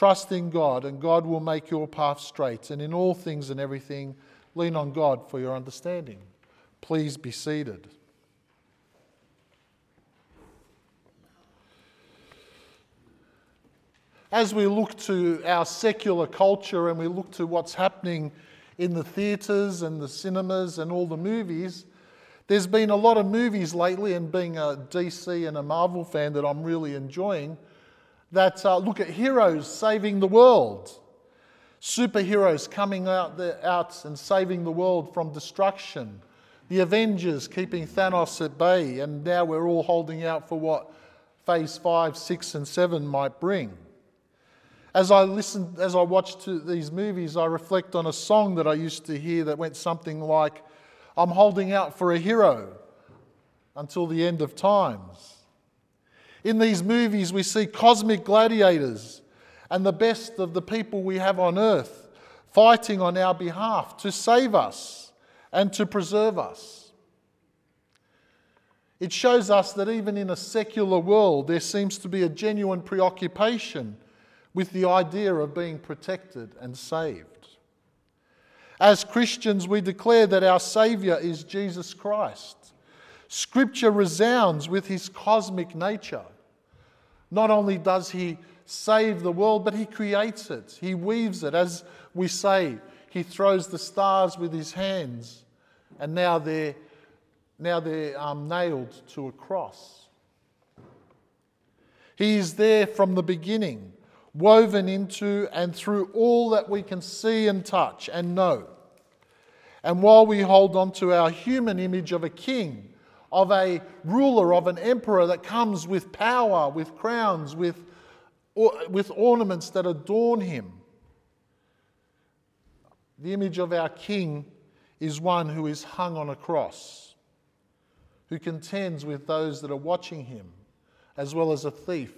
Trust in God, and God will make your path straight. And in all things and everything, lean on God for your understanding. Please be seated. As we look to our secular culture and we look to what's happening in the theatres and the cinemas and all the movies, there's been a lot of movies lately, and being a DC and a Marvel fan that I'm really enjoying, that uh, look at heroes saving the world. Superheroes coming out, there, out and saving the world from destruction. The Avengers keeping Thanos at bay, and now we're all holding out for what phase 5, 6, and 7 might bring. As I listen, as I watch these movies, I reflect on a song that I used to hear that went something like, I'm holding out for a hero until the end of times. In these movies, we see cosmic gladiators and the best of the people we have on earth fighting on our behalf to save us and to preserve us. It shows us that even in a secular world, there seems to be a genuine preoccupation with the idea of being protected and saved. As Christians, we declare that our Saviour is Jesus Christ. Scripture resounds with his cosmic nature. Not only does he save the world, but he creates it, he weaves it. As we say, he throws the stars with his hands, and now they're, now they're um, nailed to a cross. He is there from the beginning woven into and through all that we can see and touch and know. And while we hold on to our human image of a king, of a ruler, of an emperor that comes with power, with crowns, with, with ornaments that adorn him, the image of our king is one who is hung on a cross, who contends with those that are watching him, as well as a thief.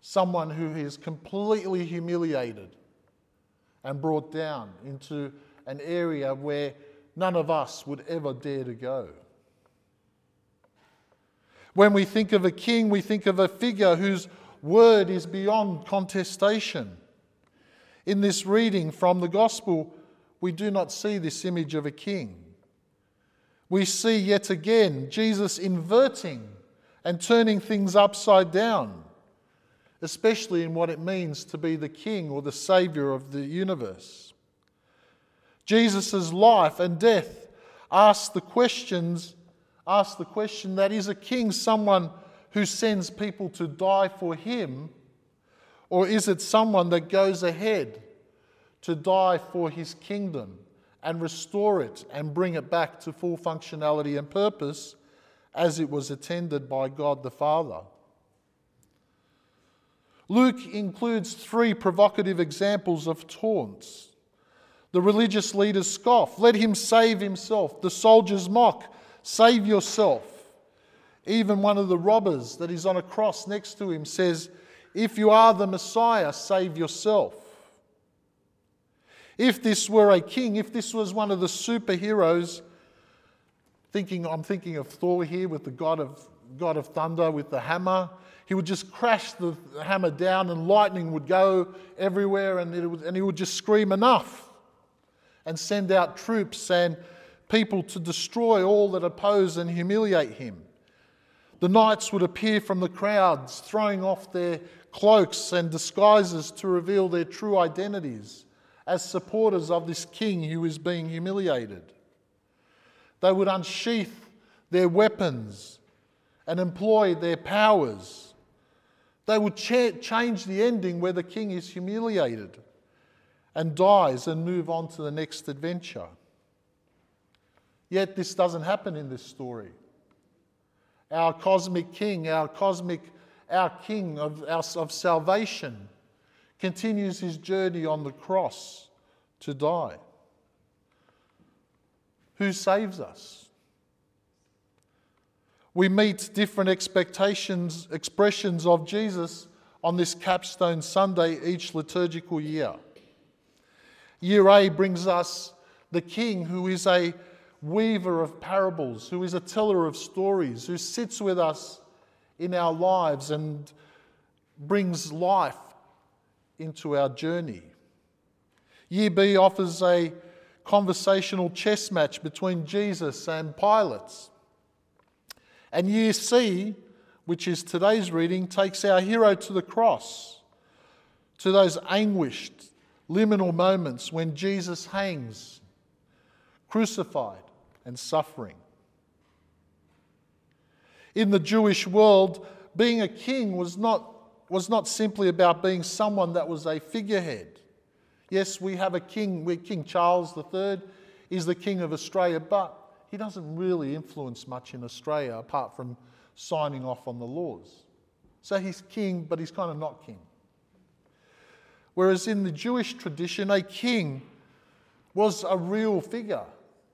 Someone who is completely humiliated and brought down into an area where none of us would ever dare to go. When we think of a king, we think of a figure whose word is beyond contestation. In this reading from the gospel, we do not see this image of a king. We see yet again Jesus inverting and turning things upside down especially in what it means to be the king or the savior of the universe. Jesus' life and death ask the questions, ask the question that is a king someone who sends people to die for him, or is it someone that goes ahead to die for his kingdom and restore it and bring it back to full functionality and purpose as it was attended by God the Father? Luke includes three provocative examples of taunts. The religious leaders scoff, let him save himself. The soldiers mock, save yourself. Even one of the robbers that is on a cross next to him says, If you are the Messiah, save yourself. If this were a king, if this was one of the superheroes, thinking, I'm thinking of Thor here with the god of, god of thunder with the hammer. He would just crash the hammer down and lightning would go everywhere and, would, and he would just scream, Enough! And send out troops and people to destroy all that oppose and humiliate him. The knights would appear from the crowds, throwing off their cloaks and disguises to reveal their true identities as supporters of this king who is being humiliated. They would unsheath their weapons and employ their powers they would cha- change the ending where the king is humiliated and dies and move on to the next adventure. Yet this doesn't happen in this story. Our cosmic king, our cosmic, our king of, of salvation, continues his journey on the cross to die. Who saves us? We meet different expectations, expressions of Jesus on this capstone Sunday each liturgical year. Year A brings us the King who is a weaver of parables, who is a teller of stories, who sits with us in our lives and brings life into our journey. Year B offers a conversational chess match between Jesus and Pilate. And year C, which is today's reading, takes our hero to the cross, to those anguished, liminal moments when Jesus hangs, crucified and suffering. In the Jewish world, being a king was not, was not simply about being someone that was a figurehead. Yes, we have a king, we King Charles III is the king of Australia, but he doesn't really influence much in Australia apart from signing off on the laws. So he's king, but he's kind of not king. Whereas in the Jewish tradition, a king was a real figure.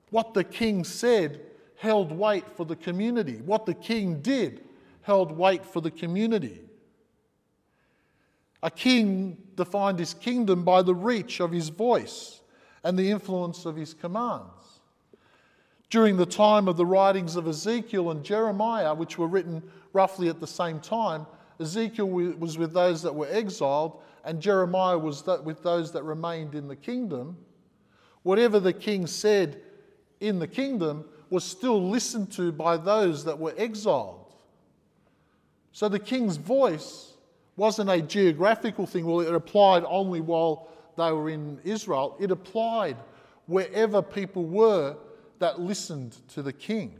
What the king said held weight for the community. What the king did held weight for the community. A king defined his kingdom by the reach of his voice and the influence of his commands. During the time of the writings of Ezekiel and Jeremiah, which were written roughly at the same time, Ezekiel was with those that were exiled, and Jeremiah was with those that remained in the kingdom. Whatever the king said in the kingdom was still listened to by those that were exiled. So the king's voice wasn't a geographical thing, well, it applied only while they were in Israel. It applied wherever people were that listened to the king.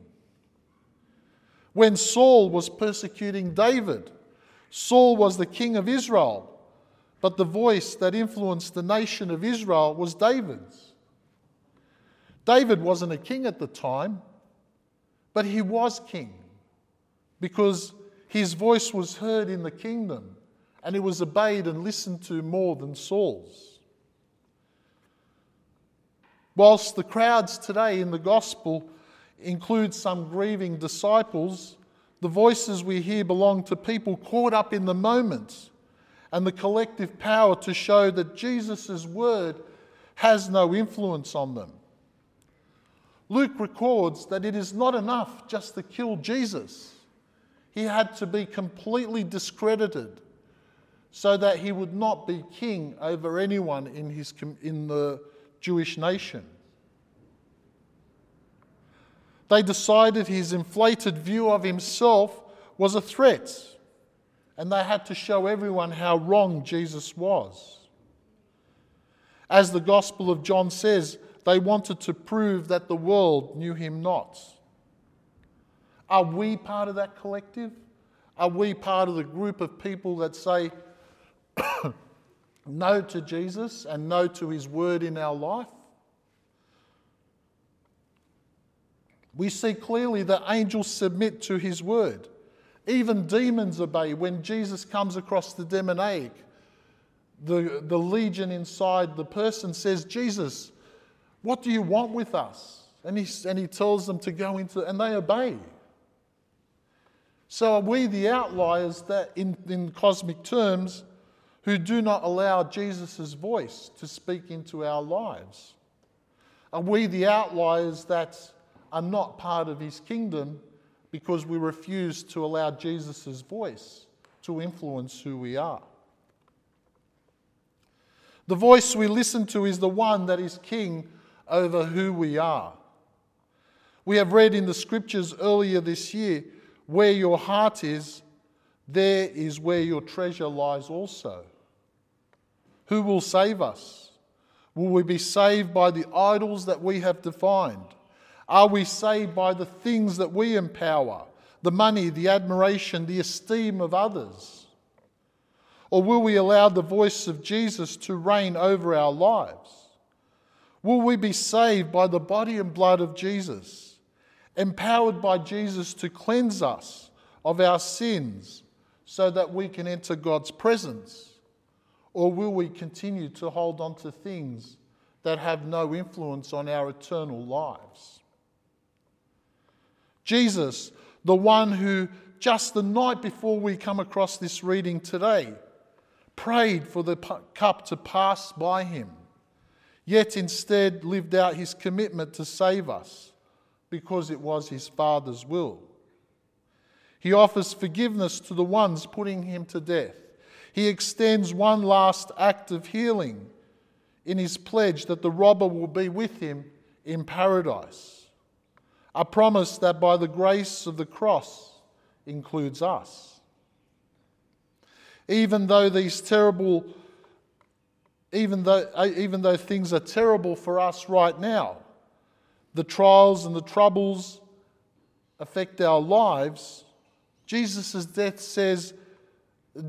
When Saul was persecuting David, Saul was the king of Israel, but the voice that influenced the nation of Israel was David's. David wasn't a king at the time, but he was king because his voice was heard in the kingdom and it was obeyed and listened to more than Saul's. Whilst the crowds today in the gospel include some grieving disciples, the voices we hear belong to people caught up in the moment and the collective power to show that Jesus' word has no influence on them. Luke records that it is not enough just to kill Jesus. He had to be completely discredited so that he would not be king over anyone in, his, in the Jewish nation. They decided his inflated view of himself was a threat, and they had to show everyone how wrong Jesus was. As the Gospel of John says, they wanted to prove that the world knew him not. Are we part of that collective? Are we part of the group of people that say no to Jesus and no to his word in our life? We see clearly that angels submit to his word. Even demons obey. When Jesus comes across the demoniac, the, the legion inside the person says, Jesus, what do you want with us? And he, and he tells them to go into, and they obey. So are we the outliers that, in, in cosmic terms, who do not allow Jesus' voice to speak into our lives? Are we the outliers that are not part of his kingdom because we refuse to allow Jesus' voice to influence who we are? The voice we listen to is the one that is king over who we are. We have read in the scriptures earlier this year where your heart is, there is where your treasure lies also. Who will save us? Will we be saved by the idols that we have defined? Are we saved by the things that we empower, the money, the admiration, the esteem of others? Or will we allow the voice of Jesus to reign over our lives? Will we be saved by the body and blood of Jesus, empowered by Jesus to cleanse us of our sins so that we can enter God's presence? Or will we continue to hold on to things that have no influence on our eternal lives? Jesus, the one who just the night before we come across this reading today, prayed for the cup to pass by him yet instead lived out his commitment to save us because it was his Father's will. He offers forgiveness to the ones putting him to death. He extends one last act of healing in his pledge that the robber will be with him in paradise. A promise that by the grace of the cross includes us. Even though these terrible, even though, eh, even though things are terrible for us right now, the trials and the troubles affect our lives, Jesus' death says,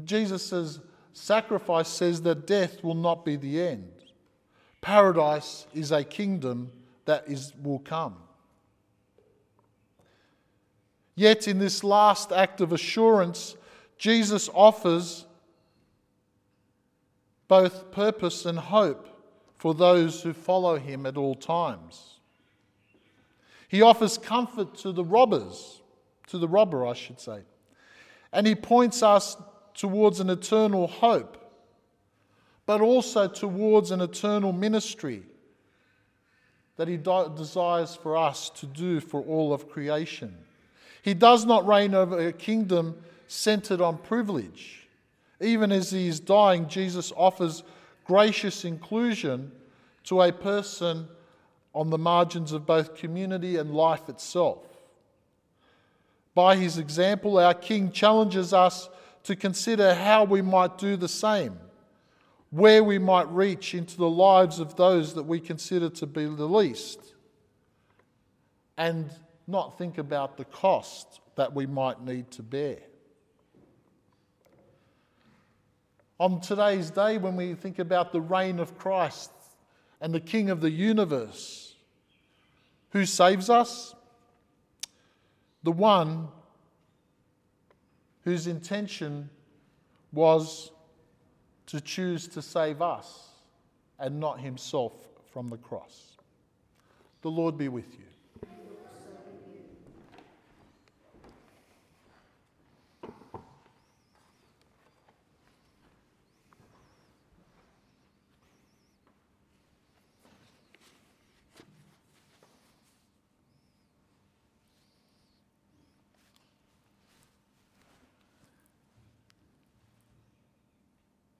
Jesus' sacrifice says that death will not be the end. Paradise is a kingdom that is, will come. Yet, in this last act of assurance, Jesus offers both purpose and hope for those who follow him at all times. He offers comfort to the robbers, to the robber, I should say, and he points us towards an eternal hope, but also towards an eternal ministry that he desires for us to do for all of creation. He does not reign over a kingdom centered on privilege. Even as he is dying, Jesus offers gracious inclusion to a person on the margins of both community and life itself. By his example, our King challenges us to consider how we might do the same, where we might reach into the lives of those that we consider to be the least, and not think about the cost that we might need to bear. On today's day, when we think about the reign of Christ and the King of the universe, who saves us? The one whose intention was to choose to save us and not himself from the cross. The Lord be with you.